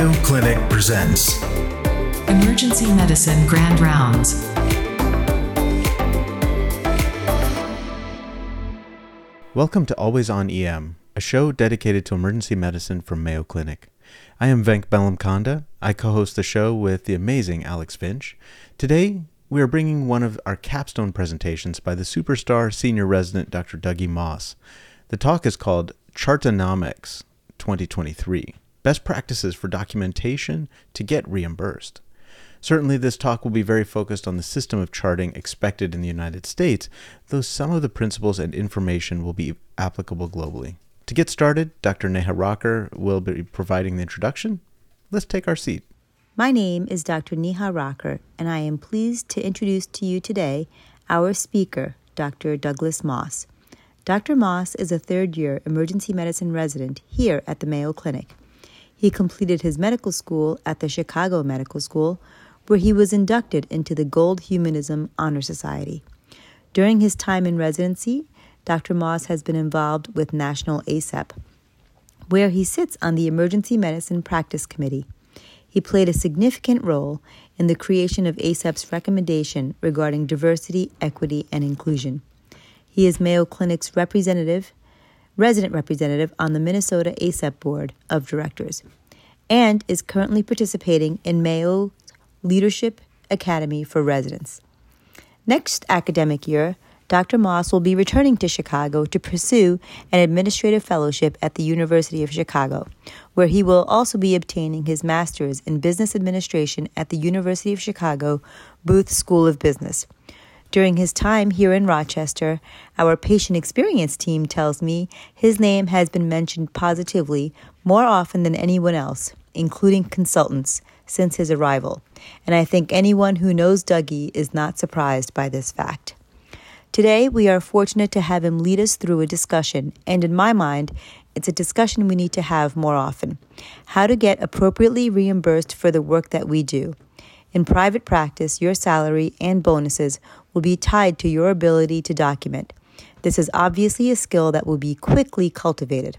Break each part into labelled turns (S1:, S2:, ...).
S1: Mayo Clinic presents
S2: Emergency Medicine Grand Rounds.
S3: Welcome to Always On EM, a show dedicated to emergency medicine from Mayo Clinic. I am Venk Bellamkonda. I co host the show with the amazing Alex Finch. Today, we are bringing one of our capstone presentations by the superstar senior resident Dr. Dougie Moss. The talk is called Chartonomics 2023 Best Practices for Documentation to Get Reimbursed. Certainly, this talk will be very focused on the system of charting expected in the United States, though some of the principles and information will be applicable globally. To get started, Dr. Neha Raukar will be providing the introduction. Let's take our seat.
S4: My name is Dr. Neha Raukar, and I am pleased to introduce to you today our speaker, Dr. Douglas Moss. Dr. Moss is a third year emergency medicine resident here at the Mayo Clinic. He completed his medical school at the Chicago Medical School, where he was inducted into the Gold Humanism Honor Society. During his time in residency, Dr. Moss has been involved with National ACEP, where he sits on the Emergency Medicine Practice Committee. He played a significant role in the creation of ACEP's recommendation regarding diversity, equity, and inclusion. He is Mayo Clinic's representative, resident representative on the Minnesota ACEP Board of Directors, and is currently participating in Mayo Leadership Academy for Residents. Next academic year, Dr. Moss will be returning to Chicago to pursue an administrative fellowship at the University of Chicago, where he will also be obtaining his master's in business administration at the University of Chicago Booth School of Business. During his time here in Rochester, our patient experience team tells me his name has been mentioned positively more often than anyone else, including consultants, since his arrival. And I think anyone who knows Dougie is not surprised by this fact. Today, we are fortunate to have him lead us through a discussion, and in my mind, it's a discussion we need to have more often. How to get appropriately reimbursed for the work that we do. In private practice, your salary and bonuses will be tied to your ability to document. This is obviously a skill that will be quickly cultivated.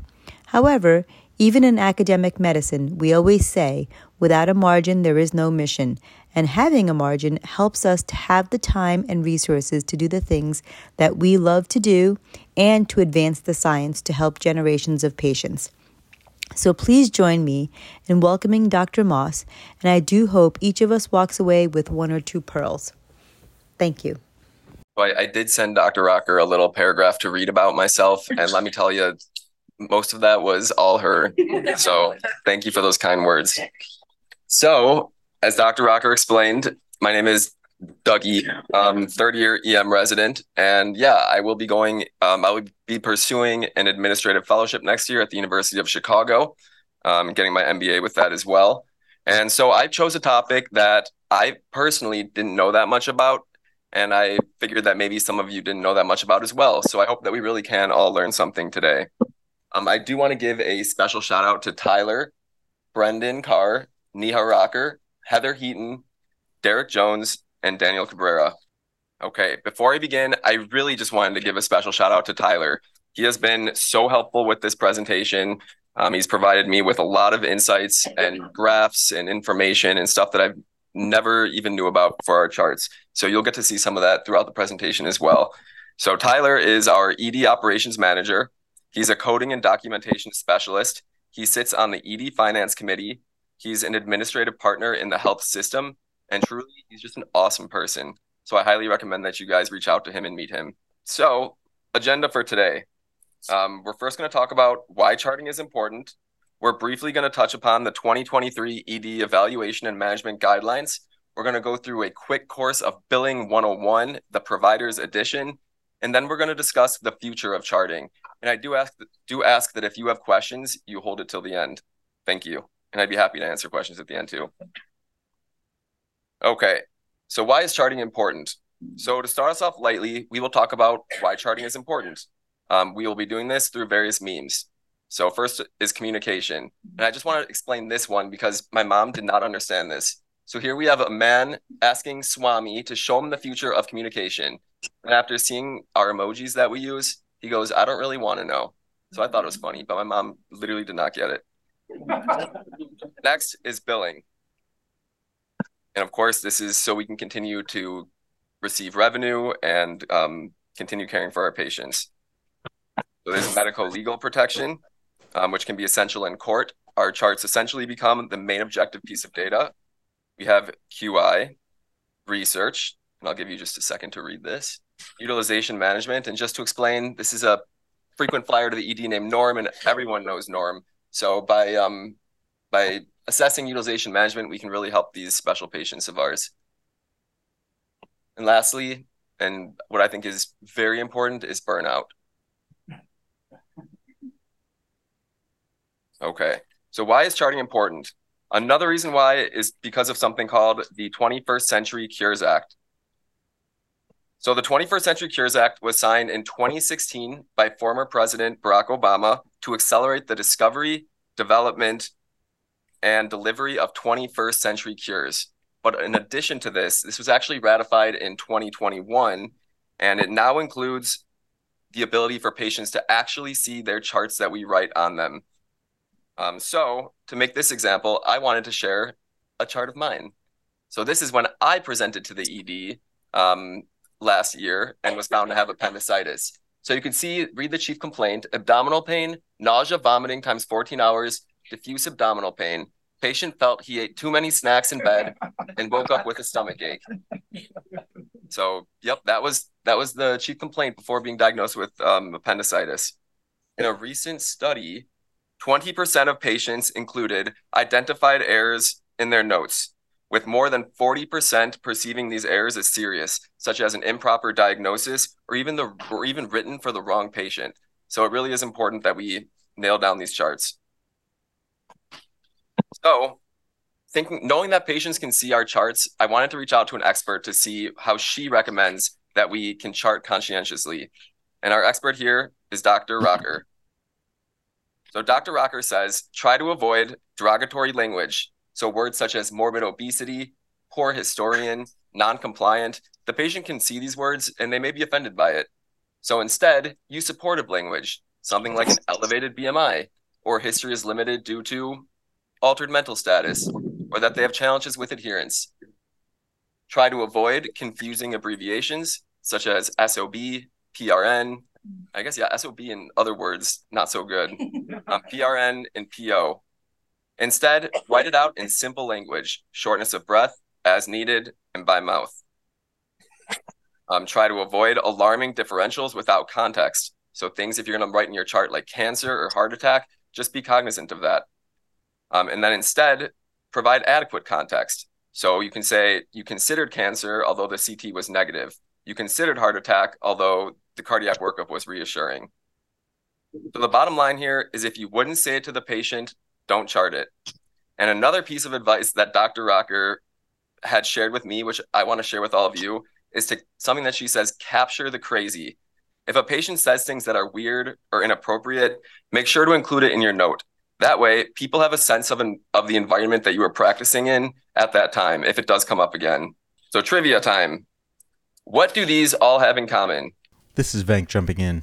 S4: However, even in academic medicine, we always say, without a margin, there is no mission, and having a margin helps us to have the time and resources to do the things that we love to do and to advance the science to help generations of patients. So please join me in welcoming Dr. Moss, and I do hope each of us walks away with one or two pearls. Thank you.
S5: I, I did send Dr. Raukar a little paragraph to read about myself, and let me tell you, most of that was all her. So thank you for those kind words. So, as Dr. Raukar explained, my name is Dougie, um, third year EM resident. And yeah, I will be going, um, I will be pursuing an administrative fellowship next year at the University of Chicago, um, getting my MBA with that as well. And so I chose a topic that I personally didn't know that much about. And I figured that maybe some of you didn't know that much about as well. So I hope that we really can all learn something today. Um, I do want to give a special shout out to Tyler, Brendan Carr, Neha Raukar, Heather Heaton, Derek Jones, and Daniel Cabrera. Okay, before I begin, I really just wanted to give a special shout out to Tyler. He has been so helpful with this presentation. Um, he's provided me with a lot of insights and graphs and information and stuff that I've never even knew about for our charts. So you'll get to see some of that throughout the presentation as well. So Tyler is our ED operations manager. He's a coding and documentation specialist. He sits on the ED finance committee. He's an administrative partner in the health system. And truly, he's just an awesome person. So I highly recommend that you guys reach out to him and meet him. So, agenda for today. Um, we're first going to talk about why charting is important. We're briefly going to touch upon the 2023 ED Evaluation and Management Guidelines. We're going to go through a quick course of Billing 101, the Providers Edition, and then we're going to discuss the future of charting. And I do ask do ask that if you have questions, you hold it till the end. Thank you. And I'd be happy to answer questions at the end too. Okay. So why is charting important? So to start us off lightly, we will talk about why charting is important. Um, we will be doing this through various memes. So first is communication. And I just want to explain this one because my mom did not understand this. So here we have a man asking Swami to show him the future of communication. And after seeing our emojis that we use, he goes, I don't really want to know. So I thought it was funny, but my mom literally did not get it. Next is billing. And of course, this is so we can continue to receive revenue and um, continue caring for our patients. So there's medical legal protection, um, which can be essential in court. Our charts essentially become the main objective piece of data. We have QI, research, and I'll give you just a second to read this, utilization management. And just to explain, this is a frequent flyer to the ED named Norm, and everyone knows Norm. So by um, by assessing utilization management, we can really help these special patients of ours. And lastly, and what I think is very important is burnout. Okay, so why is charting important? Another reason why is because of something called the 21st Century Cures Act. So the 21st Century Cures Act was signed in 2016 by former President Barack Obama to accelerate the discovery, development, and delivery of 21st century cures. But in addition to this, this was actually ratified in 2021, and it now includes the ability for patients to actually see their charts that we write on them. Um, so to make this example, I wanted to share a chart of mine. So this is when I presented to the ED um, last year and was found to have appendicitis. So you can see, read the chief complaint, abdominal pain, nausea, vomiting times 14 hours, diffuse abdominal pain. Patient felt he ate too many snacks in bed and woke up with a stomach ache. So, yep, that was that was the chief complaint before being diagnosed with um, appendicitis. In a recent study, 20% of patients included identified errors in their notes, with more than 40% perceiving these errors as serious, such as an improper diagnosis or even the or even written for the wrong patient. So it really is important that we nail down these charts. So, thinking knowing that patients can see our charts, I wanted to reach out to an expert to see how she recommends that we can chart conscientiously. And our expert here is Dr. Raukar. So Dr. Raukar says try to avoid derogatory language. So words such as morbid obesity, poor historian, non-compliant. The patient can see these words and they may be offended by it. So instead, use supportive language, something like an elevated BMI, or history is limited due to altered mental status, or that they have challenges with adherence. Try to avoid confusing abbreviations such as SOB, PRN. I guess, yeah, SOB in other words, not so good. Um, PRN and PO. Instead, write it out in simple language, shortness of breath, as needed, and by mouth. Um, try to avoid alarming differentials without context. So things, if you're going to write in your chart like cancer or heart attack, just be cognizant of that. Um, and then instead, provide adequate context. So you can say you considered cancer, although the CT was negative. You considered heart attack, although the cardiac workup was reassuring. So the bottom line here is if you wouldn't say it to the patient, don't chart it. And another piece of advice that Dr. Raukar had shared with me, which I want to share with all of you, is to something that she says capture the crazy. If a patient says things that are weird or inappropriate, make sure to include it in your note. That way, people have a sense of an of the environment that you were practicing in at that time if it does come up again. So trivia time. What do these all have in common?
S3: This is Venk jumping in.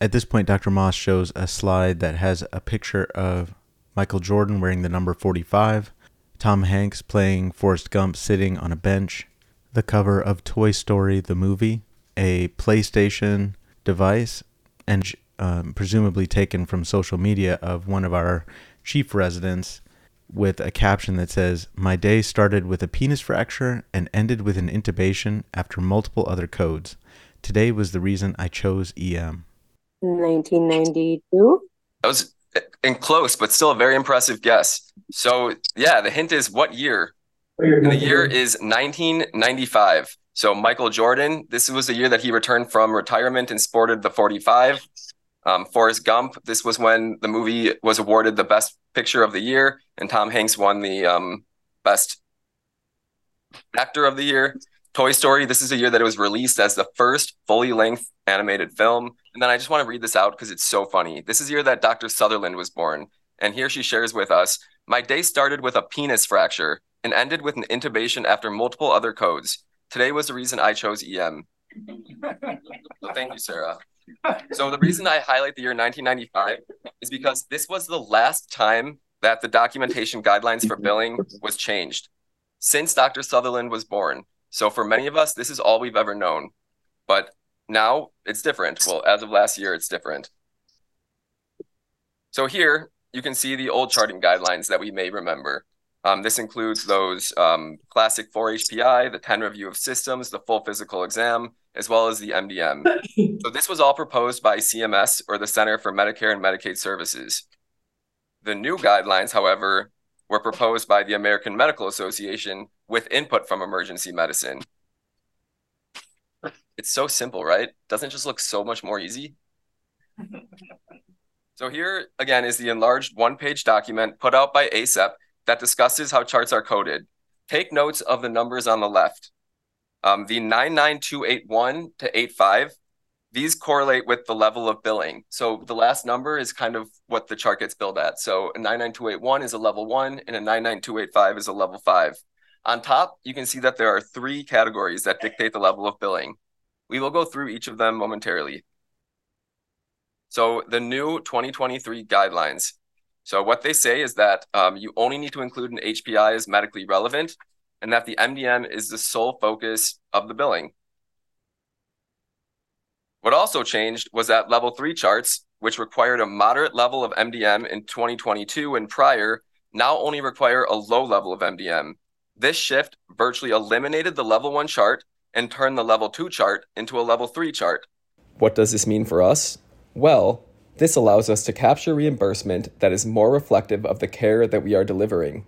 S3: At this point, Dr. Moss shows a slide that has a picture of Michael Jordan wearing the number 45, Tom Hanks playing Forrest Gump sitting on a bench, the cover of Toy Story the movie, a PlayStation device, and um, presumably taken from social media of one of our chief residents with a caption that says, My day started with a penis fracture and ended with an intubation after multiple other codes. Today was the reason I chose EM.
S6: 1992.
S5: That was in close, but still a very impressive guess. So, yeah, the hint is what year? And the year is 1995. So, Michael Jordan, this was the year that he returned from retirement and sported the 45. Um, Forrest Gump, this was when the movie was awarded the best picture of the year, and Tom Hanks won the um, best actor of the year. Toy Story, this is a year that it was released as the first fully length animated film. And then I just want to read this out because it's so funny. This is the year that Dr. Sutherland was born. And here she shares with us My day started with a penis fracture and ended with an intubation after multiple other codes. Today was the reason I chose EM. so thank you, Sarah. So the reason I highlight the year 1995 is because this was the last time that the documentation guidelines for billing was changed since Dr. Sutherland was born. So for many of us, this is all we've ever known. But now it's different. Well, as of last year, it's different. So here you can see the old charting guidelines that we may remember. Um, this includes those um, classic 4 HPI, the 10 review of systems, the full physical exam, as well as the MDM. so this was all proposed by CMS or the Center for Medicare and Medicaid Services. The new guidelines, however, were proposed by the American Medical Association with input from emergency medicine. It's so simple, right? Doesn't it just look so much more easy? so here again is the enlarged one-page document put out by ACEP that discusses how charts are coded. Take notes of the numbers on the left. Um, the 99281 to 85, these correlate with the level of billing. So the last number is kind of what the chart gets billed at. So a 99281 is a level one and a 99285 is a level five. On top, you can see that there are three categories that dictate the level of billing. We will go through each of them momentarily. So the new 2023 guidelines. So what they say is that um, you only need to include an HPI as medically relevant and that the MDM is the sole focus of the billing. What also changed was that level three charts, which required a moderate level of MDM in 2022 and prior, now only require a low level of MDM. This shift virtually eliminated the level one chart and turned the level two chart into a level three chart.
S6: What does this mean for us? Well, this allows us to capture reimbursement that is more reflective of the care that we are delivering.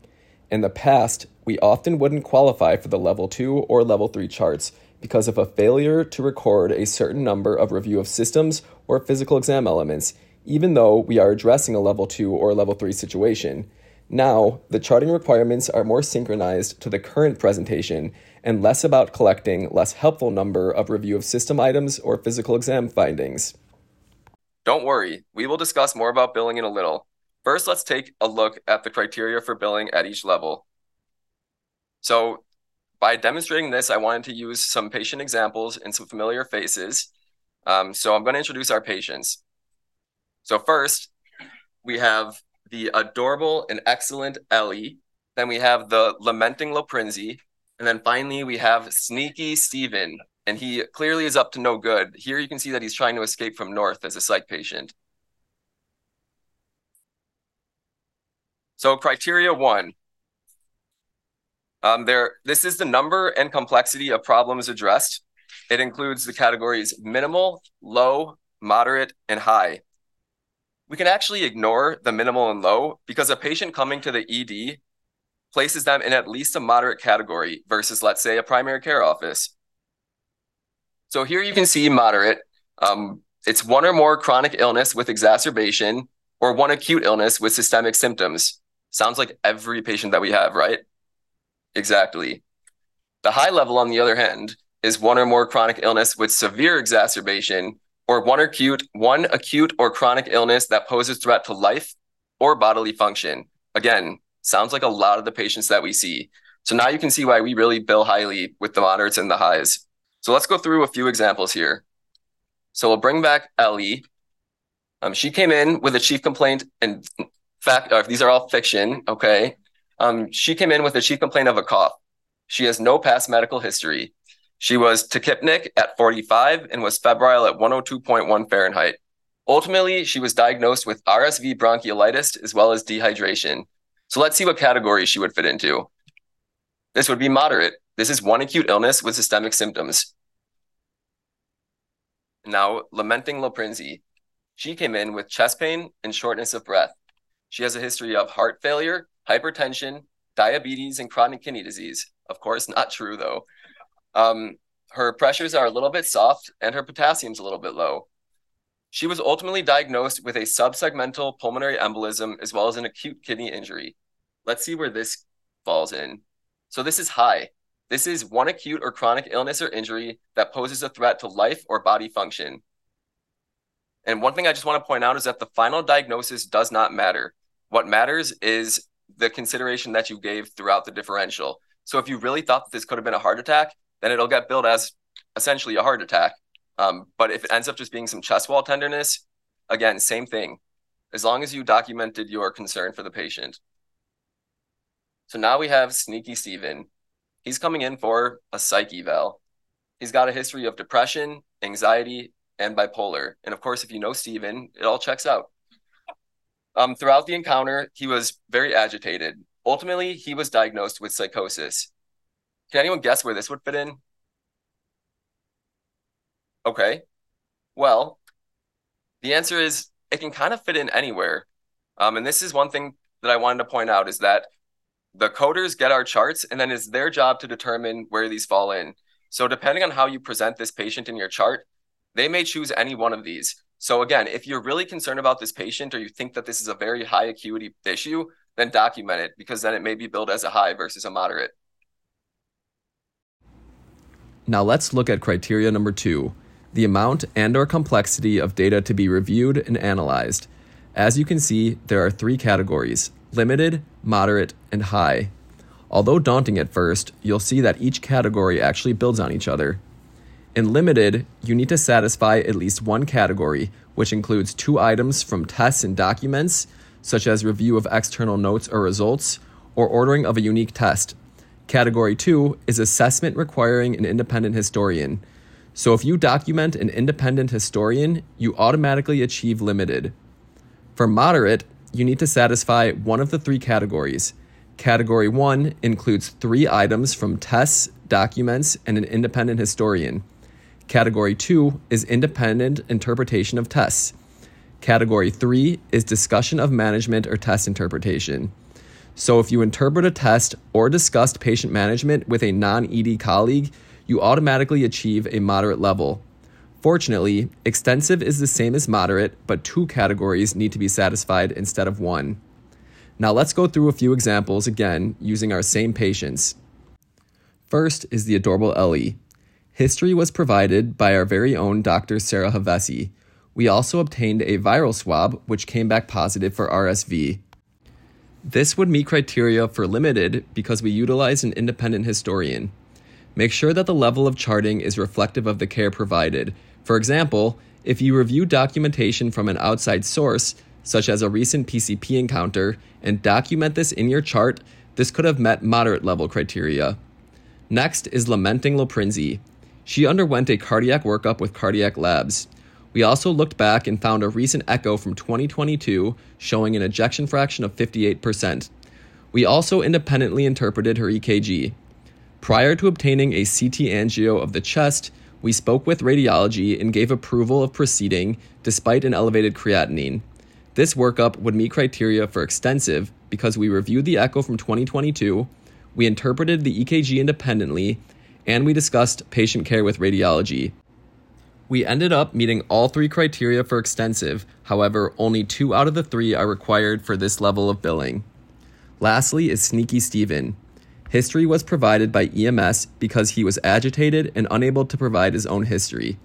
S6: In the past, we often wouldn't qualify for the level 2 or level 3 charts because of a failure to record a certain number of review of systems or physical exam elements, even though we are addressing a level 2 or level 3 situation. Now, the charting requirements are more synchronized to the current presentation and less about collecting less helpful number of review of system items or physical exam findings.
S5: Don't worry, we will discuss more about billing in a little. First, let's take a look at the criteria for billing at each level. So by demonstrating this, I wanted to use some patient examples and some familiar faces. Um, so I'm going to introduce our patients. So first, we have the adorable and excellent Ellie. Then we have the lamenting Loprinzi. And then finally, we have sneaky Steven. And he clearly is up to no good. Here you can see that he's trying to escape from North as a psych patient. So criteria one, um, there, this is the number and complexity of problems addressed. It includes the categories minimal, low, moderate, and high. We can actually ignore the minimal and low because a patient coming to the ED places them in at least a moderate category versus, let's say, a primary care office. So here you can see moderate. Um, it's one or more chronic illness with exacerbation or one acute illness with systemic symptoms. Sounds like every patient that we have, right? Exactly. The high level, on the other hand, is one or more chronic illness with severe exacerbation or one acute, one acute or chronic illness that poses threat to life or bodily function. Again, sounds like a lot of the patients that we see. So now you can see why we really bill highly with the moderates and the highs. So let's go through a few examples here. So we'll bring back Ellie. Um, she came in with a chief complaint and fact, uh, these are all fiction, okay? Um, she came in with a chief complaint of a cough. She has no past medical history. She was tachypneic at 45 and was febrile at 102.1 Fahrenheit. Ultimately, she was diagnosed with RSV bronchiolitis as well as dehydration. So let's see what category she would fit into. This would be moderate. This is one acute illness with systemic symptoms. Now, lamenting Loprinzi. She came in with chest pain and shortness of breath. She has a history of heart failure, hypertension, diabetes, and chronic kidney disease. Of course, not true though. Um, her pressures are a little bit soft and her potassium's a little bit low. She was ultimately diagnosed with a subsegmental pulmonary embolism as well as an acute kidney injury. Let's see where this falls in. So this is high. This is one acute or chronic illness or injury that poses a threat to life or body function. And one thing I just want to point out is that the final diagnosis does not matter. What matters is the consideration that you gave throughout the differential. So if you really thought that this could have been a heart attack, then it'll get billed as essentially a heart attack. Um, but if it ends up just being some chest wall tenderness, again, same thing.
S7: as long as you documented your concern for the patient. So now we have Sneaky Steven. He's coming in for a psych eval. He's got a history of depression, anxiety, and bipolar. And of course, if you know Steven, it all checks out. Um, throughout the encounter, he was very agitated. Ultimately, he was diagnosed with psychosis. Can anyone guess where this would fit in? Okay. Well, the answer is it can kind of fit in anywhere. Um, and this is one thing that I wanted to point out is that the coders get our charts and then it's their job to determine where these fall in. So depending on how you present this patient in your chart, they may choose any one of these. So again, if you're really concerned about this patient or you think that this is a very high acuity issue, then document it because then it may be billed as a high versus a moderate.
S5: Now let's look at criteria number 2, the amount and or complexity of data to be reviewed and analyzed. As you can see, there are three categories: limited, moderate, and high. Although daunting at first, you'll see that each category actually builds on each other. In limited, you need to satisfy at least one category, which includes two items from tests and documents, such as review of external notes or results, or ordering of a unique test. Category 2 is assessment requiring an independent historian. So if you document an independent historian, you automatically achieve limited. For moderate, you need to satisfy one of the three categories. Category 1 includes three items from tests, documents, and an independent historian. Category 2 is independent interpretation of tests. Category 3 is discussion of management or test interpretation. So if you interpret a test or discussed patient management with a non ED colleague, you automatically achieve a moderate level. Fortunately, extensive is the same as moderate, but two categories need to be satisfied instead of one. Now let's go through a few examples again using our same patients. First is the adorable Ellie. History was provided by our very own Dr. Sarah Havesi. We also obtained a viral swab, which came back positive for RSV. This would meet criteria for limited because we utilized an independent historian. Make sure that the level of charting is reflective of the care provided. For example, if you review documentation from an outside source, such as a recent PCP encounter, and document this in your chart, this could have met moderate level criteria. Next is lamenting Loprinzi. She underwent a cardiac workup with cardiac labs. We also looked back and found a recent echo from 2022 showing an ejection fraction of 58%. We also independently interpreted her EKG. Prior to obtaining a CT angio of the chest, we spoke with radiology and gave approval of proceeding despite an elevated creatinine. This workup would meet criteria for extensive because we reviewed the echo from 2022, we interpreted the EKG independently, and we discussed patient care with radiology. We ended up meeting all three criteria for extensive, however, only two out of the three are required for this level of billing. Lastly is Sneaky Steven. History was provided by EMS because he was agitated and unable to provide his own history.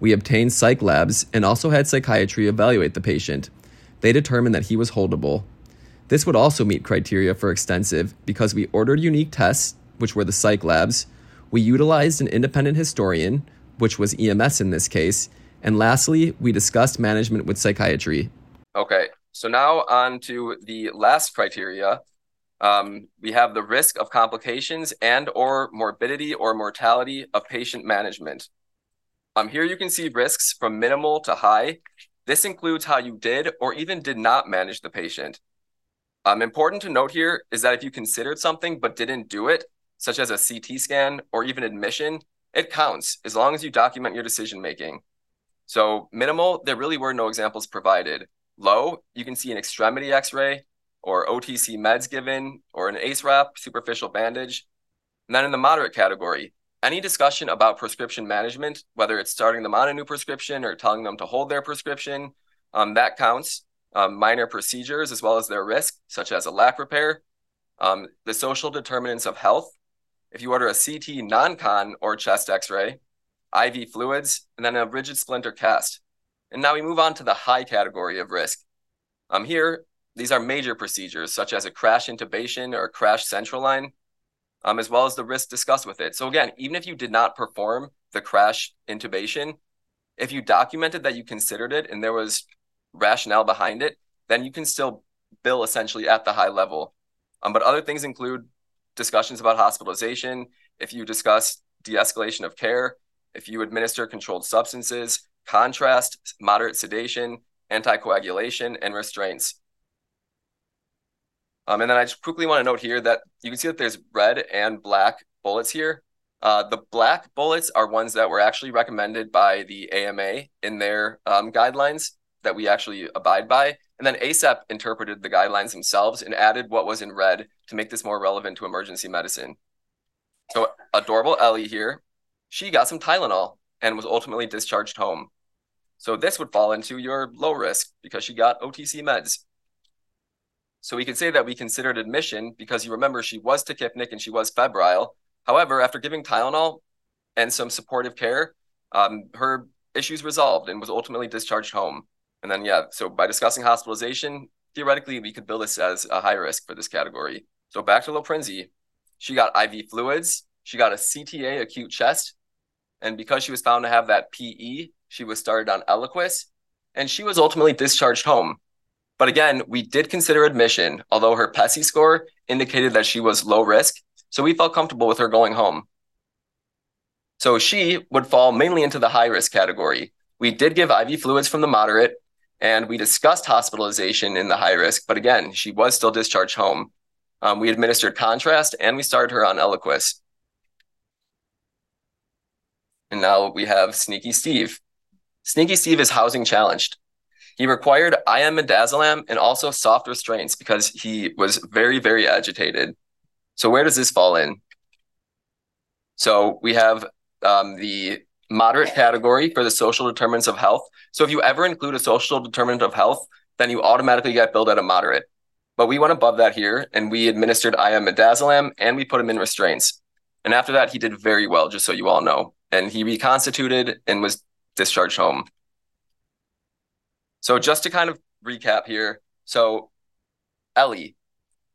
S5: We obtained psych labs and also had psychiatry evaluate the patient. They determined that he was holdable. This would also meet criteria for extensive because we ordered unique tests, which were the psych labs. We utilized an independent historian, which was EMS in this case. And lastly, we discussed management with psychiatry.
S7: Okay, so now on to the last criteria, um, we have the risk of complications and or morbidity or mortality of patient management. Um, here you can see risks from minimal to high. This includes how you did or even did not manage the patient. Um, important to note here is that if you considered something but didn't do it, such as a CT scan or even admission, it counts as long as you document your decision making. So minimal, there really were no examples provided. Low, you can see an extremity x-ray, or OTC meds given, or an ACE wrap, superficial bandage. And then in the moderate category, any discussion about prescription management, whether it's starting them on a new prescription or telling them to hold their prescription, um, that counts. Um, minor procedures, as well as their risk, such as a lac repair, um, the social determinants of health. If you order a CT non con or chest x ray, IV fluids, and then a rigid splinter cast. And now we move on to the high category of risk. Um, here, these are major procedures such as a crash intubation or crash central line, um, as well as the risk discussed with it. So again, even if you did not perform the crash intubation, if you documented that you considered it and there was rationale behind it,
S5: then you can still bill essentially at the high level. Um, but other things include discussions about hospitalization, if you discuss de escalation of care, if you administer controlled substances, contrast, moderate sedation, anticoagulation, and restraints. Um, and then I just quickly want to note here that you can see that there's red and black bullets here. Uh, the black bullets are ones that were actually recommended by the AMA in their um, guidelines that we actually abide by. And then ACEP interpreted the guidelines themselves and added what was in red to make this more relevant to emergency medicine. So adorable Ellie here, she got some Tylenol and was ultimately discharged home. So this would fall into your low risk because she got OTC meds. So we could say that we considered admission because you remember she was tachypneic and she was febrile. However, after giving Tylenol and some supportive care, um, her issues resolved and was ultimately discharged home. And then, yeah, so by discussing hospitalization, theoretically, we could bill this as a high risk for this category. So back to Loprinzi. She got IV fluids. She got a CTA acute chest. And because she was found to have that PE, she was started on Eliquis. And she was ultimately discharged home. But again, we did consider admission, although her PESI score indicated that she was low risk. So we felt comfortable with her going home. So she would fall mainly into the high risk category. We did give IV fluids from the moderate, and we discussed hospitalization in the high risk. But again, she was still discharged home. Um, we administered contrast and we started her on Eliquis. And now we have Sneaky Steve. Sneaky Steve is housing challenged. He required IM midazolam and also soft restraints because he was very, very agitated. So where does this fall in? So we have um, the moderate category for the social determinants of health. So if you ever include a social determinant of health, then you automatically get billed at a moderate. But we went above that here and we administered IM midazolam and we put him in restraints. And after that, he did very well, just so you all know. And he reconstituted and was discharged home. So just to kind of recap here, so Ellie,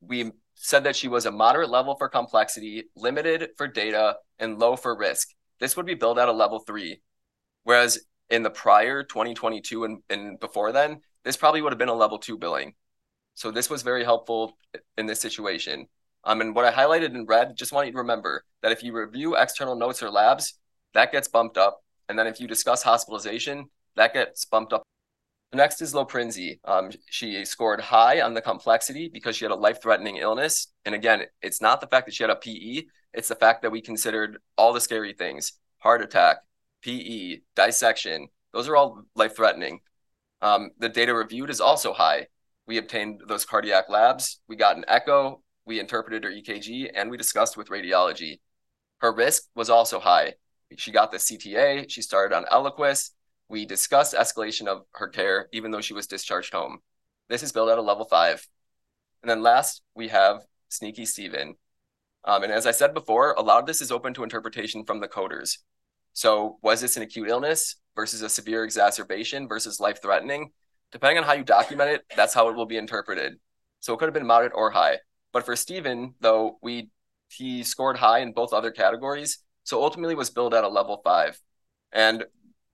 S5: we said that she was a moderate level for complexity, limited for data, and low for risk. This would be billed at a level three. Whereas in the prior 2022 and, and before then, this probably would have been a level two billing. So this was very helpful in this situation. Um, and what I highlighted in red, just want you to remember that if you review external notes or labs, that gets bumped up. And then if you discuss hospitalization, that gets bumped up Next is Loprinzi. Um, she scored high on the complexity because she had a life-threatening illness. And again, it's not the fact that she had a PE, it's the fact that we considered all the scary things, heart attack, PE, dissection. Those are all life-threatening. Um, the data reviewed is also high. We obtained those cardiac labs. We got an echo. We interpreted her EKG, and we discussed with radiology. Her risk was also high. She got the CTA. She started on Eliquis we discussed escalation of her care, even though she was discharged home. This is billed at a level five. And then last, we have Sneaky Steven. Um, and as I said before, a lot of this is open to interpretation from the coders. So was this an acute illness versus a severe exacerbation versus life threatening? Depending on how you document it, that's how it will be interpreted. So it could have been moderate or high. But for Stephen, though, we he scored high in both other categories, so ultimately was billed at a level five. And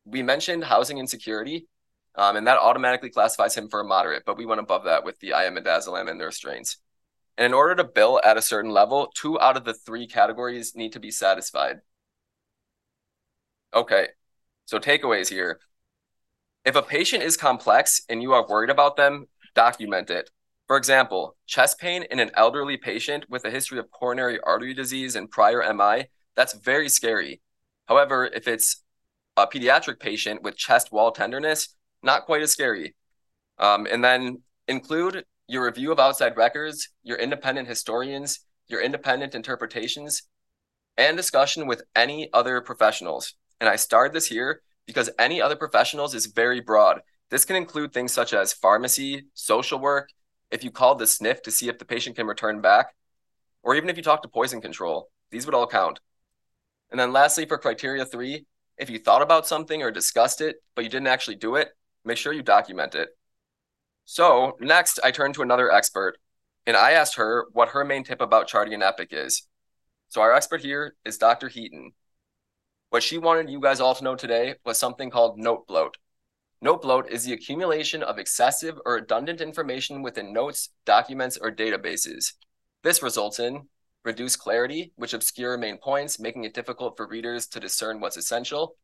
S5: we mentioned housing insecurity, um, and that automatically classifies him for a moderate, but we went above that with the IM midazolam and their restraints. And in order to bill at a certain level, two out of the three categories need to be satisfied. Okay, so takeaways here. If a patient is complex and you are worried about them, document it. For example, chest pain in an elderly patient with a history of coronary artery disease and prior MI, that's very scary. However, if it's a pediatric patient with chest wall tenderness, not quite as scary. Um, and then include your review of outside records, your independent historians, your independent interpretations, and discussion with any other professionals. And I started this here because any other professionals is very broad. This can include things such as pharmacy, social work, if you called the SNF to see if the patient can return back, or even if you talk to poison control, these would all count. And then lastly, for criteria three, if you thought about something or discussed it, but you didn't actually do it, make sure you document it. So next, I turned to another expert, and I asked her what her main tip about charting an Epic is. So our expert here is Dr. Heaton. What she wanted you guys all to know today was something called note bloat. Note bloat is the accumulation of excessive or redundant information within notes, documents, or databases. This results in reduced clarity, which obscure main points, making it difficult for readers to discern what's essential.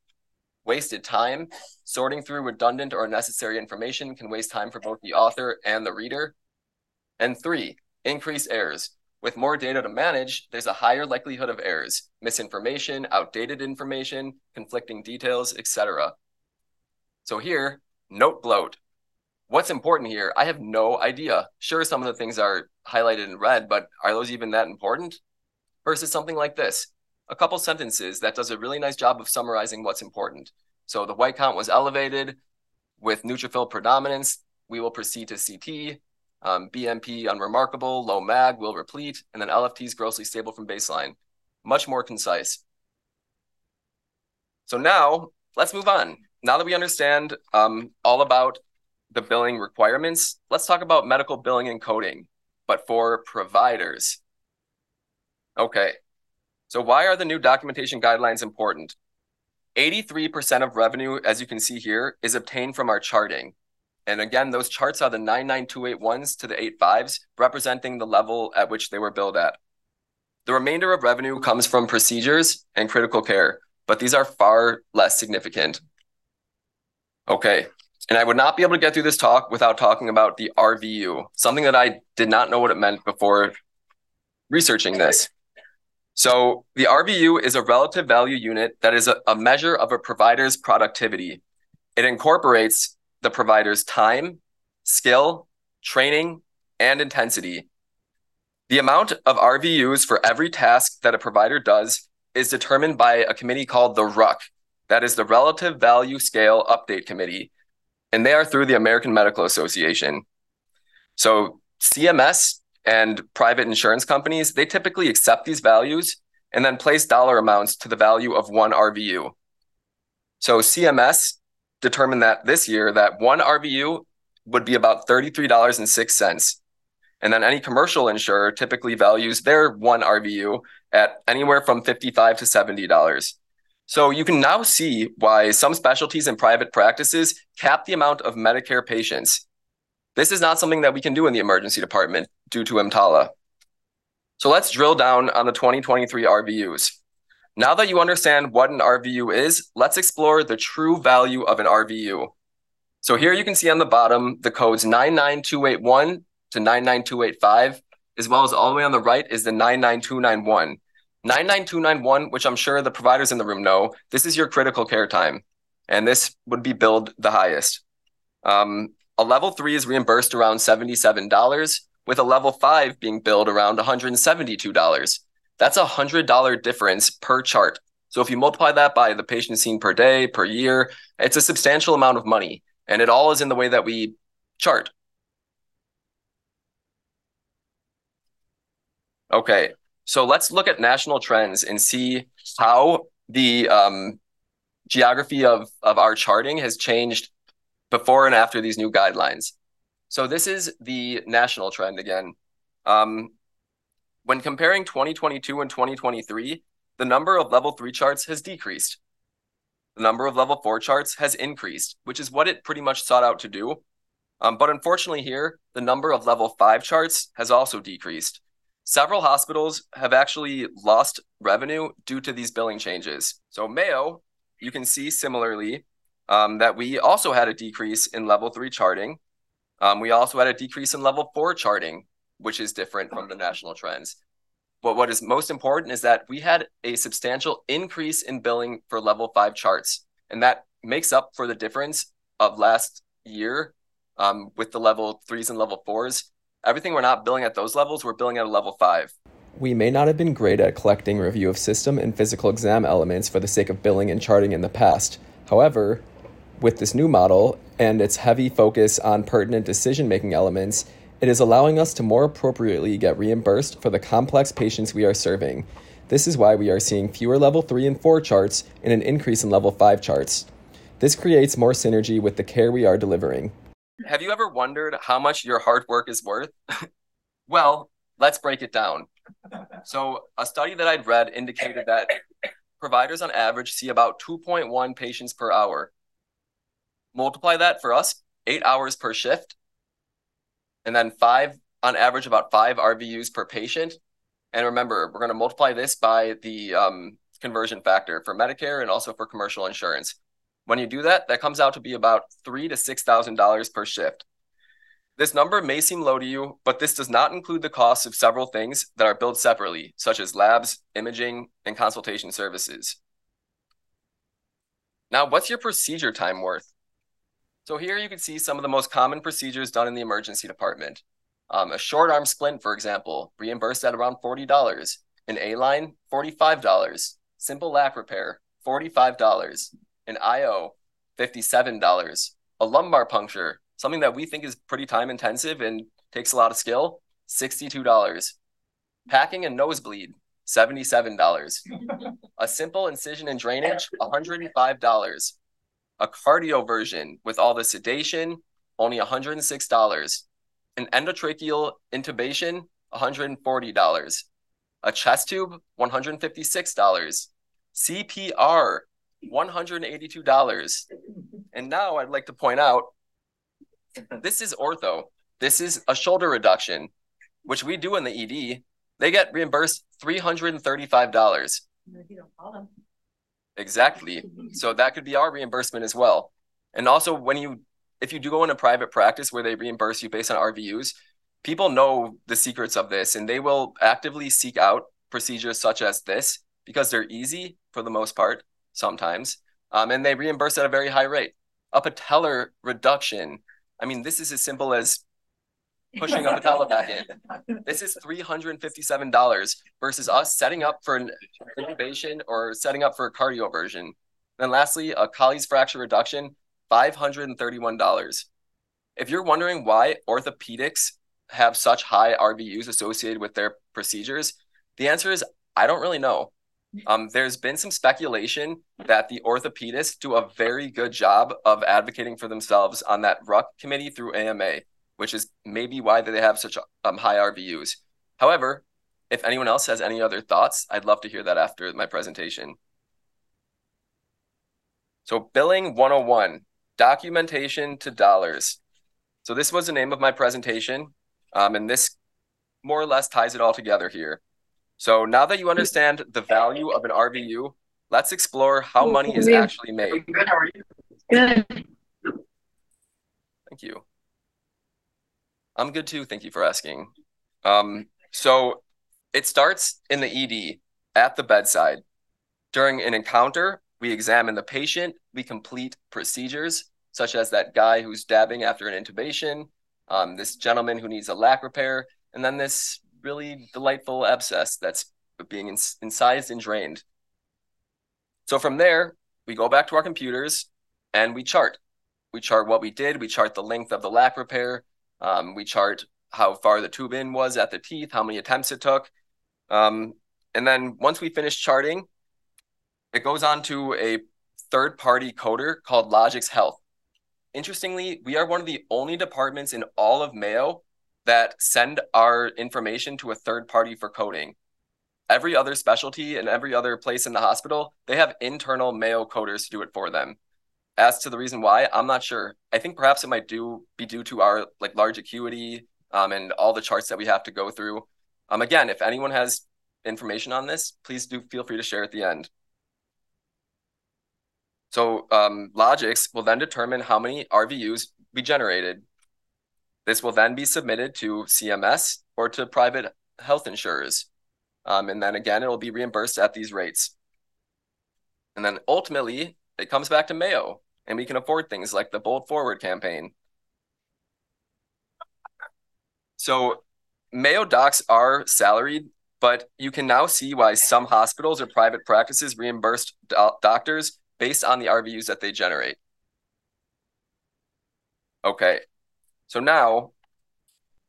S5: Wasted time. Sorting through redundant or unnecessary information can waste time for both the author and the reader. And three, increased errors. With more data to manage, there's a higher likelihood of errors, misinformation, outdated information, conflicting details, etc. So here, note bloat. What's important here? I have no idea. Sure, some of the things are highlighted in red, but are those even that important? Versus something like this, a couple sentences that does a really nice job of summarizing what's important. So the white count was elevated with neutrophil predominance. We will proceed to CT. Um, BMP unremarkable, low MAG will replete, and then LFTs grossly stable from baseline. Much more concise. So now let's move on. Now that we understand um, all about the billing requirements, let's talk about medical billing and coding, but for providers. Okay, so why are the new documentation guidelines important? 83% of revenue, as you can see here, is obtained from our charting. And again, those charts are the 99281s to the 85s, representing the level at which they were billed at. The remainder of revenue comes from procedures and critical care, but these are far less significant. Okay, and I would not be able to get through this talk without talking about the RVU, something that I did not know what it meant before researching this. So the RVU is a relative value unit that is a, a measure of a provider's productivity. It incorporates the provider's time, skill, training, and intensity. The amount of RVUs for every task that a provider does is determined by a committee called the RUC, that is the Relative Value Scale Update Committee, and they are through the American Medical Association. So CMS and private insurance companies, they typically accept these values and then place dollar amounts to the value of one RVU. So CMS determined that this year that one RVU would be about $33.06. And then any commercial insurer typically values their one RVU at anywhere from $55 to $70. So you can now see why some specialties and private practices cap the amount of Medicare patients. This is not something that we can do in the emergency department due to EMTALA. So let's drill down on the 2023 RVUs. Now that you understand what an RVU is, let's explore the true value of an RVU. So here you can see on the bottom the codes 99281 to 99285, as well as all the way on the right is the 99291. 99291, which I'm sure the providers in the room know, this is your critical care time, and this would be billed the highest. Um, a level three is reimbursed around $77, with a level five being billed around $172. That's a $100 difference per chart. So if you multiply that by the patients seen per day, per year, it's a substantial amount of money. And it all is in the way that we chart. Okay, so let's look at national trends and see how the um, geography of, of our charting has changed before and after these new guidelines. So this is the national trend again. Um, when comparing 2022 and 2023, the number of level three charts has decreased. The number of level four charts has increased, which is what it pretty much sought out to do. Um, but unfortunately, here, the number of level five charts has also decreased. Several hospitals have actually lost revenue due to these billing changes. So, Mayo, you can see similarly um, that we also had a decrease in level three charting. Um, we also had a decrease in level four charting which is different from the national trends. But what is most important is that we had a substantial increase in billing for level five charts. And that makes up for the difference of last year um, with the level threes and level fours. Everything we're not billing at those levels, we're billing at a level five.
S6: We may not have been great at collecting review of system and physical exam elements for the sake of billing and charting in the past. However, with this new model and its heavy focus on pertinent decision making elements, it is allowing us to more appropriately get reimbursed for the complex patients we are serving. This is why we are seeing fewer level 3 and 4 charts and an increase in level 5 charts. This creates more synergy with the care we are delivering.
S5: Have you ever wondered how much your hard work is worth? well, let's break it down. So, a study that I'd read indicated that providers on average see about 2.1 patients per hour. Multiply that for us, eight hours per shift, and then five on average, about five RVUs per patient. And remember, we're going to multiply this by the um, conversion factor for Medicare and also for commercial insurance. When you do that, that comes out to be about three to six thousand dollars per shift. This number may seem low to you, but this does not include the costs of several things that are billed separately, such as labs, imaging, and consultation services. Now, what's your procedure time worth? So here you can see some of the most common procedures done in the emergency department. Um, a short arm splint, for example, reimbursed at around $40. An A-line, $45. Simple lac repair, $45. An IO, $57. A lumbar puncture, something that we think is pretty time intensive and takes a lot of skill, $62. Packing a nosebleed, $77. a simple incision and drainage, $105. A cardioversion with all the sedation, only $106. An endotracheal intubation, $140. A chest tube, $156. CPR, $182. And now I'd like to point out this is ortho. This is a shoulder reduction, which we do in the ED. They get reimbursed $335. Exactly. So that could be our reimbursement as well. And also when you if you do go in a private practice where they reimburse you based on RVUs, people know the secrets of this and they will actively seek out procedures such as this because they're easy for the most part sometimes. Um, and they reimburse at a very high rate. A patellar reduction I mean, this is as simple as pushing a patella back in. This is $357 versus us setting up for an intubation or setting up for a cardioversion. Then lastly, a Colles fracture reduction, $531. If you're wondering why orthopedics have such high RVUs associated with their procedures, the answer is I don't really know. Um, there's been some speculation that the orthopedists do a very good job of advocating for themselves on that RUC committee through AMA, which is maybe why they have such um, high RVUs. However, if anyone else has any other thoughts, I'd love to hear that after my presentation. So billing 101, documentation to dollars. So this was the name of my presentation, um, and this more or less ties it all together here. So now that you understand the value of an RVU, let's explore how money is actually made.
S8: Good. How are you? Good.
S5: Thank you. I'm good too. Thank you for asking. Um, so it starts in the ED at the bedside. During an encounter, we examine the patient, we complete procedures, such as that guy who's dabbing after an intubation, um, this gentleman who needs a lac repair, and then this really delightful abscess that's being incised and drained. So from there, we go back to our computers and we chart. We chart what we did. We chart the length of the lac repair. Um, we chart how far the tube in was at the teeth, how many attempts it took. Um, and then once we finish charting, it goes on to a third party coder called Logix Health. Interestingly, we are one of the only departments in all of Mayo that send our information to a third party for coding. Every other specialty and every other place in the hospital, they have internal Mayo coders to do it for them. As to the reason why, I'm not sure. I think perhaps it might do be due to our like large acuity um, and all the charts that we have to go through. Um, again, if anyone has information on this, please do feel free to share at the end. So um, Logix will then determine how many RVUs we generated this will then be submitted to CMS or to private health insurers. Um, and then again, it will be reimbursed at these rates. And then ultimately, it comes back to Mayo, and we can afford things like the Bold Forward campaign. So Mayo docs are salaried, but you can now see why some hospitals or private practices reimburse do doctors based on the RVUs that they generate. Okay, so now,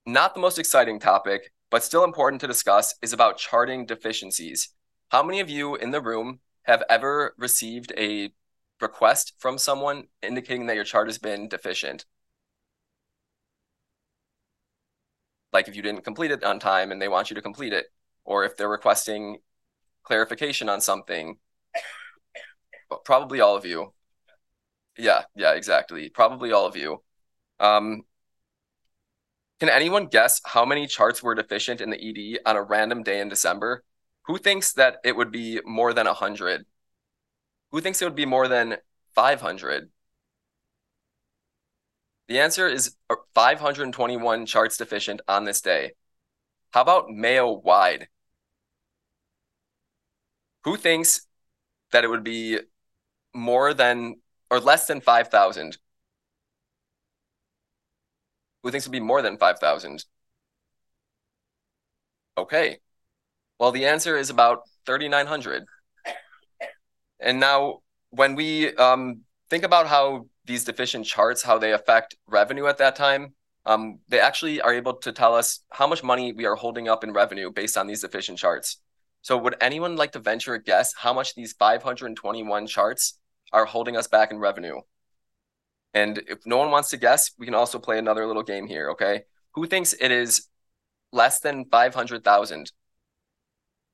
S5: not the most exciting topic, but still important to discuss, is about charting deficiencies. How many of you in the room have ever received a request from someone indicating that your chart has been deficient? Like if you didn't complete it on time and they want you to complete it, or if they're requesting clarification on something. Probably all of you. Yeah, yeah, exactly. Probably all of you. Um, can anyone guess how many charts were deficient in the ED on a random day in December? Who thinks that it would be more than 100? Who thinks it would be more than 500? The answer is uh, 521 charts deficient on this day. How about Mayo wide? Who thinks that it would be more than or less than 5,000? Who thinks it would be more than 5,000? Okay. Well, the answer is about 3,900. And now, when we um, think about how these deficient charts, how they affect revenue at that time, um, they actually are able to tell us how much money we are holding up in revenue based on these deficient charts. So would anyone like to venture a guess how much these 521 charts are holding us back in revenue? And if no one wants to guess, we can also play another little game here, okay? Who thinks it is less than 500,000?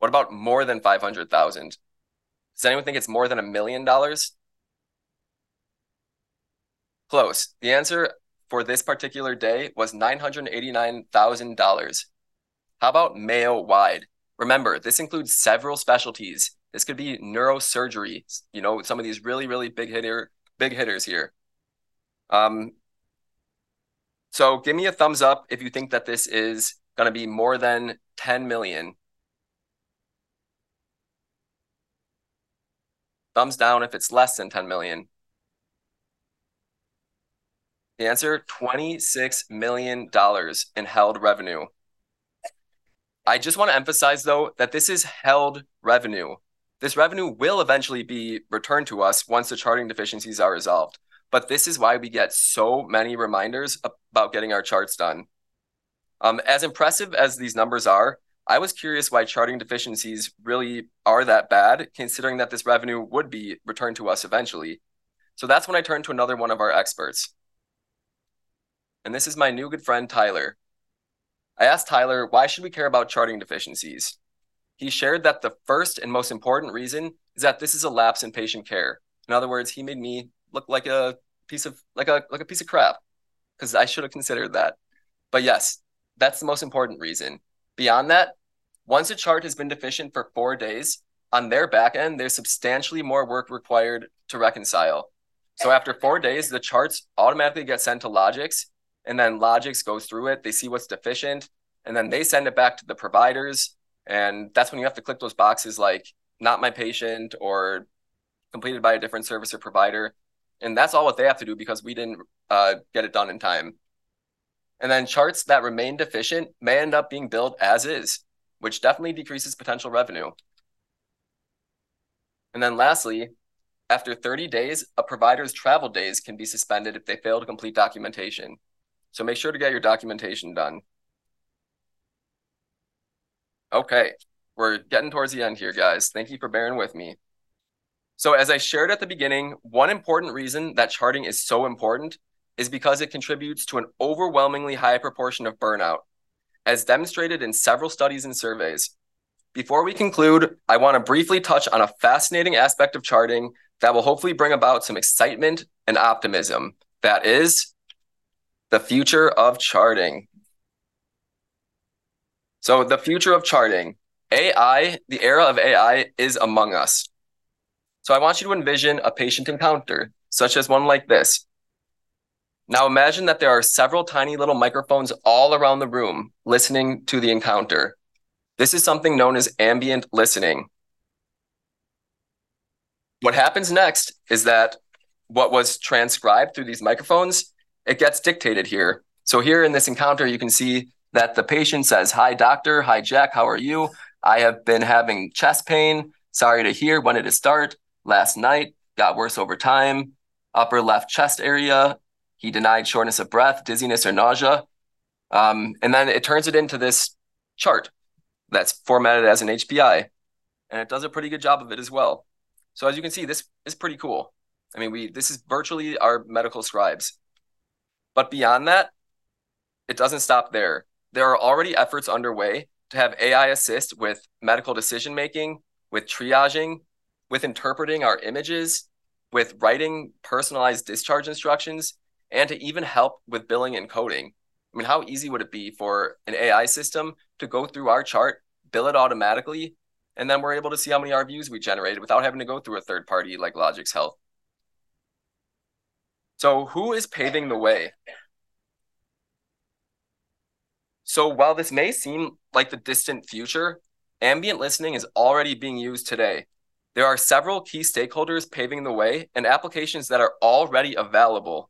S5: What about more than 500,000? Does anyone think it's more than a million dollars? Close. The answer for this particular day was $989,000. How about Mayo wide? Remember, this includes several specialties. This could be neurosurgery, you know, some of these really, really big hitter, big hitters here. Um, so give me a thumbs up if you think that this is going to be more than 10 million. Thumbs down if it's less than 10 million. The answer, $26 million in held revenue. I just want to emphasize, though, that this is held revenue. This revenue will eventually be returned to us once the charting deficiencies are resolved. But this is why we get so many reminders about getting our charts done. Um, as impressive as these numbers are, I was curious why charting deficiencies really are that bad, considering that this revenue would be returned to us eventually. So that's when I turned to another one of our experts, and this is my new good friend Tyler. I asked Tyler, why should we care about charting deficiencies? He shared that the first and most important reason is that this is a lapse in patient care. In other words, he made me look like a piece of like a like a piece of crap because I should have considered that. But yes, that's the most important reason. Beyond that, once a chart has been deficient for 4 days, on their back end there's substantially more work required to reconcile. So after 4 days, the charts automatically get sent to Logix and then Logix goes through it. They see what's deficient, and then they send it back to the providers. And that's when you have to click those boxes like not my patient or completed by a different service or provider. And that's all what they have to do because we didn't uh, get it done in time. And then charts that remain deficient may end up being billed as is, which definitely decreases potential revenue. And then lastly, after 30 days, a provider's travel days can be suspended if they fail to complete documentation. So make sure to get your documentation done. Okay, we're getting towards the end here, guys. Thank you for bearing with me. So as I shared at the beginning, one important reason that charting is so important is because it contributes to an overwhelmingly high proportion of burnout, as demonstrated in several studies and surveys. Before we conclude, I want to briefly touch on a fascinating aspect of charting that will hopefully bring about some excitement and optimism. That is the future of charting. So, the future of charting, AI, the era of AI is among us. So, I want you to envision a patient encounter, such as one like this. Now, imagine that there are several tiny little microphones all around the room listening to the encounter. This is something known as ambient listening. What happens next is that what was transcribed through these microphones it gets dictated here. So here in this encounter, you can see that the patient says, Hi, doctor. Hi, Jack. How are you? I have been having chest pain. Sorry to hear. When did it start? Last night. Got worse over time. Upper left chest area. He denied shortness of breath, dizziness, or nausea. Um, and then it turns it into this chart that's formatted as an HPI. And it does a pretty good job of it as well. So as you can see, this is pretty cool. I mean, we this is virtually our medical scribes. But beyond that, it doesn't stop there. There are already efforts underway to have AI assist with medical decision making, with triaging, with interpreting our images, with writing personalized discharge instructions and to even help with billing and coding. I mean, how easy would it be for an AI system to go through our chart, bill it automatically, and then we're able to see how many RVUs we generated without having to go through a third party like Logix Health. So, who is paving the way? So, while this may seem like the distant future, ambient listening is already being used today. There are several key stakeholders paving the way and applications that are already available.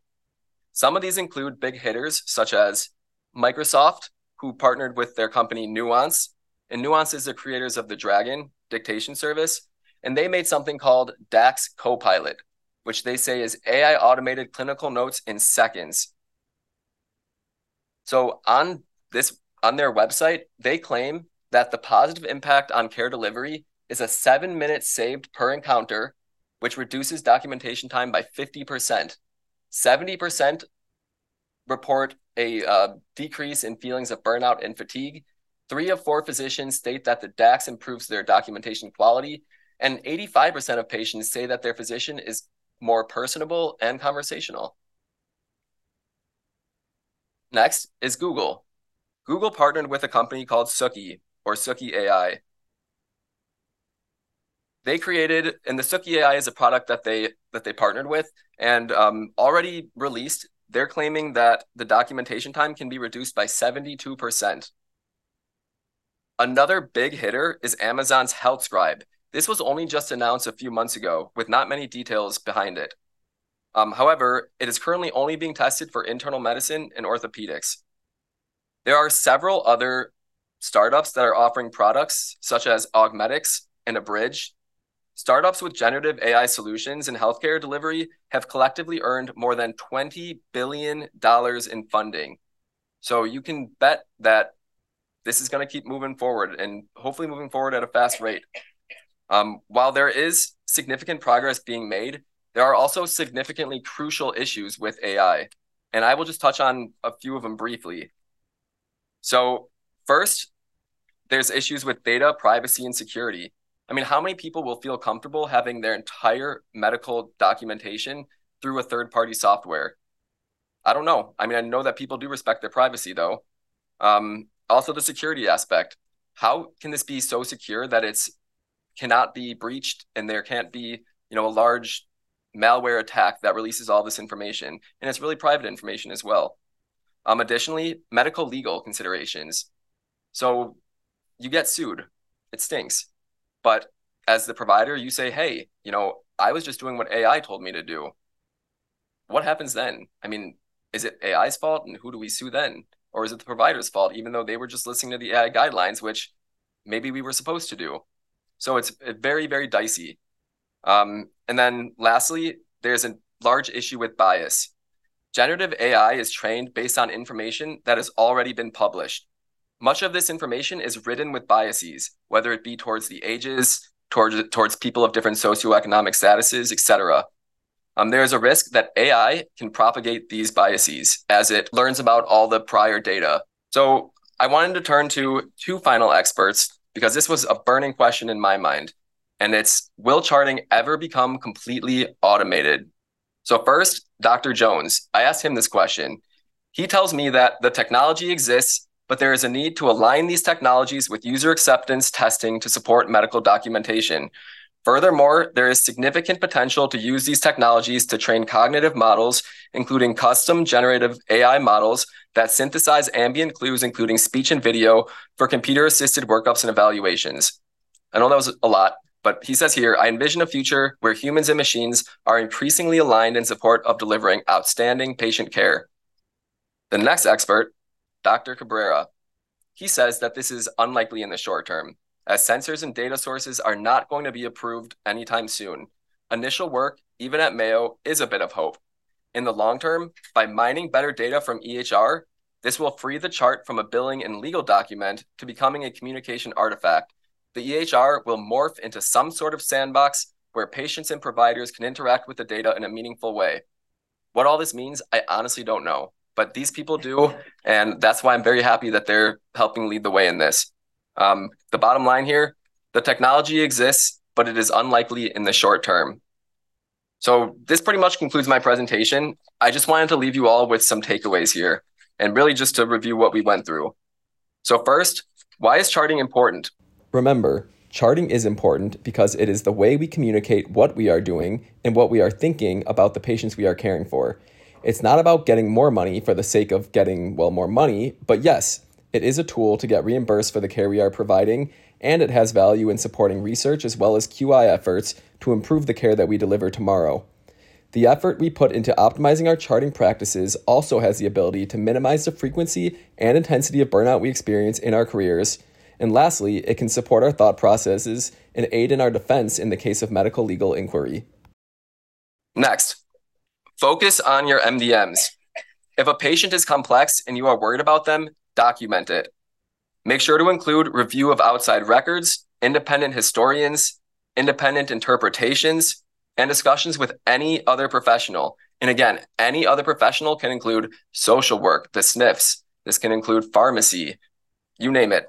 S5: Some of these include big hitters such as Microsoft, who partnered with their company Nuance. And Nuance is the creators of the Dragon dictation service. And they made something called DAX Copilot, which they say is AI automated clinical notes in seconds. So on this on their website, they claim that the positive impact on care delivery is a seven minutes saved per encounter, which reduces documentation time by 50%. 70% report a uh, decrease in feelings of burnout and fatigue. Three of four physicians state that the DAX improves their documentation quality, and 85% of patients say that their physician is more personable and conversational. Next is Google. Google partnered with a company called Suki or Suki AI. They created, and the Suki AI is a product that they that they partnered with and um, already released. They're claiming that the documentation time can be reduced by 72%. Another big hitter is Amazon's Health Scribe. This was only just announced a few months ago with not many details behind it. Um, however, it is currently only being tested for internal medicine and orthopedics. There are several other startups that are offering products such as Augmedix and Abridge. Startups with generative AI solutions in healthcare delivery have collectively earned more than $20 billion in funding. So you can bet that this is going to keep moving forward and hopefully moving forward at a fast rate. Um, while there is significant progress being made, there are also significantly crucial issues with AI. And I will just touch on a few of them briefly. So, first, there's issues with data privacy and security. I mean, how many people will feel comfortable having their entire medical documentation through a third party software? I don't know. I mean, I know that people do respect their privacy, though. Um, also, the security aspect. How can this be so secure that it's cannot be breached and there can't be, you know, a large malware attack that releases all this information? And it's really private information as well. Um, additionally, medical legal considerations. So you get sued, it stinks. But as the provider, you say, hey, you know, I was just doing what AI told me to do. What happens then? I mean, is it AI's fault? And who do we sue then? Or is it the provider's fault, even though they were just listening to the AI guidelines, which maybe we were supposed to do? So it's very, very dicey. Um, and then lastly, there's a large issue with bias. Generative AI is trained based on information that has already been published. Much of this information is written with biases, whether it be towards the ages, towards, towards people of different socioeconomic statuses, etc. Um, there is a risk that AI can propagate these biases as it learns about all the prior data. So I wanted to turn to two final experts because this was a burning question in my mind. And it's will charting ever become completely automated? So, first, Dr. Jones, I asked him this question. He tells me that the technology exists, but there is a need to align these technologies with user acceptance testing to support medical documentation. Furthermore, there is significant potential to use these technologies to train cognitive models, including custom generative AI models that synthesize ambient clues, including speech and video, for computer assisted workups and evaluations. I know that was a lot, but he says here, I envision a future where humans and machines are increasingly aligned in support of delivering outstanding patient care. The next expert, Dr. Cabrera, he says that this is unlikely in the short term, as sensors and data sources are not going to be approved anytime soon. Initial work, even at Mayo, is a bit of hope. In the long term, by mining better data from EHR, this will free the chart from a billing and legal document to becoming a communication artifact the EHR will morph into some sort of sandbox where patients and providers can interact with the data in a meaningful way. What all this means, I honestly don't know, but these people do. And that's why I'm very happy that they're helping lead the way in this. Um, the bottom line here the technology exists, but it is unlikely in the short term. So this pretty much concludes my presentation. I just wanted to leave you all with some takeaways here and really just to review what we went through. So first, why is charting important?
S6: Remember, charting is important because it is the way we communicate what we are doing and what we are thinking about the patients we are caring for. It's not about getting more money for the sake of getting, well, more money, but yes, it is a tool to get reimbursed for the care we are providing, and it has value in supporting research as well as QI efforts to improve the care that we deliver tomorrow. The effort we put into optimizing our charting practices also has the ability to minimize the frequency and intensity of burnout we experience in our careers. And lastly, it can support our thought processes and aid in our defense in the case of medical legal inquiry.
S5: Next, focus on your MDMs. If a patient is complex and you are worried about them, document it. Make sure to include review of outside records, independent historians, independent interpretations, and discussions with any other professional. And again, any other professional can include social work, the SNFs. This can include pharmacy, you name it.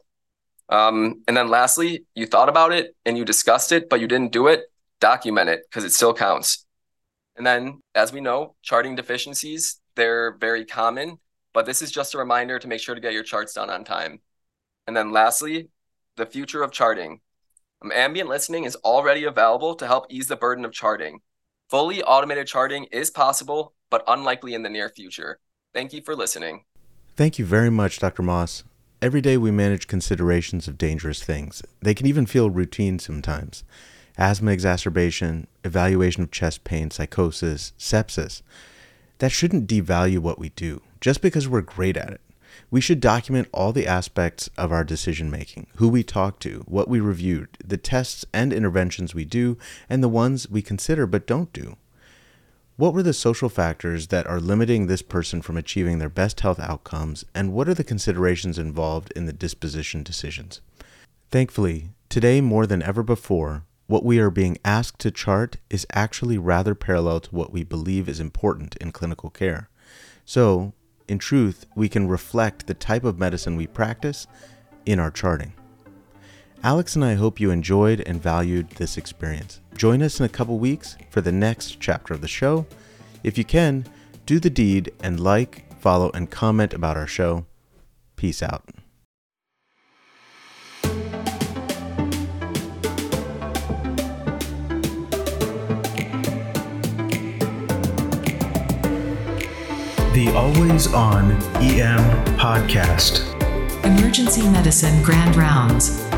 S5: Um, and then lastly, you thought about it and you discussed it, but you didn't do it, document it because it still counts. And then, as we know, charting deficiencies, they're very common, but this is just a reminder to make sure to get your charts done on time. And then lastly, the future of charting. Um, ambient listening is already available to help ease the burden of charting. Fully automated charting is possible, but unlikely in the near future. Thank you for listening.
S3: Thank you very much, Dr. Moss. Every day we manage considerations of dangerous things. They can even feel routine sometimes. Asthma exacerbation, evaluation of chest pain, psychosis, sepsis. That shouldn't devalue what we do just because we're great at it. We should document all the aspects of our decision making who we talk to, what we reviewed, the tests and interventions we do, and the ones we consider but don't do. What were the social factors that are limiting this person from achieving their best health outcomes, and what are the considerations involved in the disposition decisions? Thankfully, today more than ever before, what we are being asked to chart is actually rather parallel to what we believe is important in clinical care. So, in truth, we can reflect the type of medicine we practice in our charting. Alex and I hope you enjoyed and valued this experience. Join us in a couple weeks for the next chapter of the show. If you can, do the deed and like, follow, and comment about our show. Peace out.
S1: Always On EM Podcast.
S2: Emergency Medicine Grand Rounds.